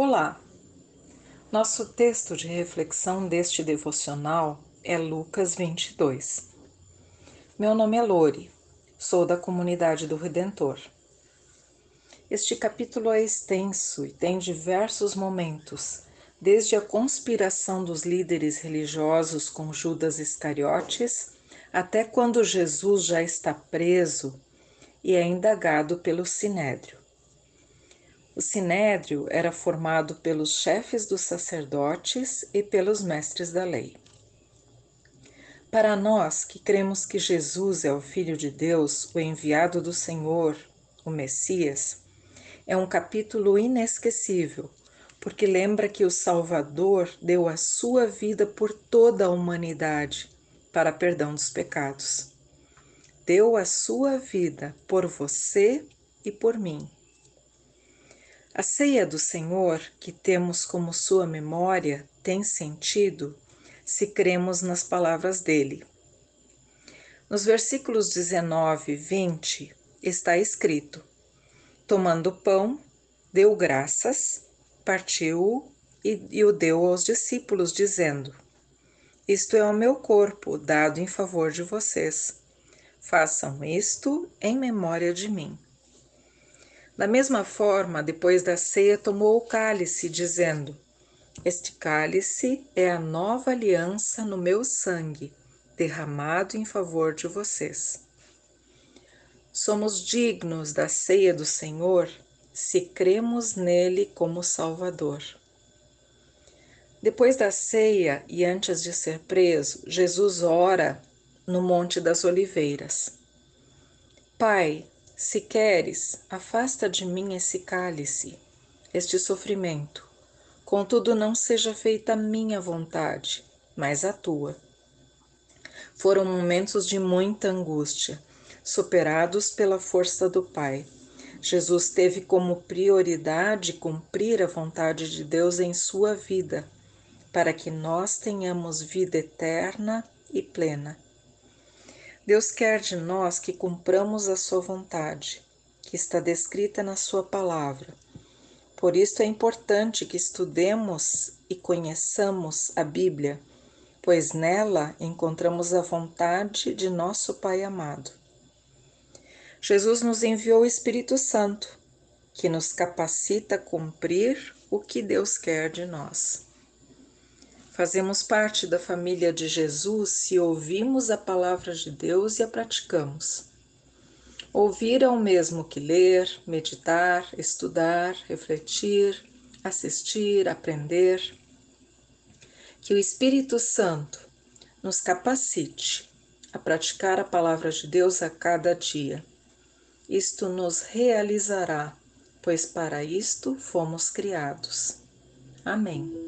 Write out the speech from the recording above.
Olá! Nosso texto de reflexão deste devocional é Lucas 22. Meu nome é Lore, sou da comunidade do Redentor. Este capítulo é extenso e tem diversos momentos, desde a conspiração dos líderes religiosos com Judas Iscariotes até quando Jesus já está preso e é indagado pelo Sinédrio. O sinédrio era formado pelos chefes dos sacerdotes e pelos mestres da lei. Para nós que cremos que Jesus é o Filho de Deus, o enviado do Senhor, o Messias, é um capítulo inesquecível, porque lembra que o Salvador deu a sua vida por toda a humanidade para perdão dos pecados. Deu a sua vida por você e por mim. A ceia do Senhor, que temos como sua memória, tem sentido se cremos nas palavras dele. Nos versículos 19 e 20 está escrito: Tomando o pão, deu graças, partiu e, e o deu aos discípulos, dizendo: Isto é o meu corpo, dado em favor de vocês. Façam isto em memória de mim. Da mesma forma, depois da ceia, tomou o cálice, dizendo: Este cálice é a nova aliança no meu sangue, derramado em favor de vocês. Somos dignos da ceia do Senhor se cremos nele como Salvador. Depois da ceia e antes de ser preso, Jesus ora no Monte das Oliveiras. Pai, se queres, afasta de mim esse cálice, este sofrimento. Contudo, não seja feita a minha vontade, mas a tua. Foram momentos de muita angústia, superados pela força do Pai. Jesus teve como prioridade cumprir a vontade de Deus em sua vida, para que nós tenhamos vida eterna e plena. Deus quer de nós que cumpramos a sua vontade, que está descrita na sua palavra. Por isso é importante que estudemos e conheçamos a Bíblia, pois nela encontramos a vontade de nosso Pai amado. Jesus nos enviou o Espírito Santo, que nos capacita a cumprir o que Deus quer de nós. Fazemos parte da família de Jesus se ouvimos a palavra de Deus e a praticamos. Ouvir é o mesmo que ler, meditar, estudar, refletir, assistir, aprender. Que o Espírito Santo nos capacite a praticar a palavra de Deus a cada dia. Isto nos realizará, pois para isto fomos criados. Amém.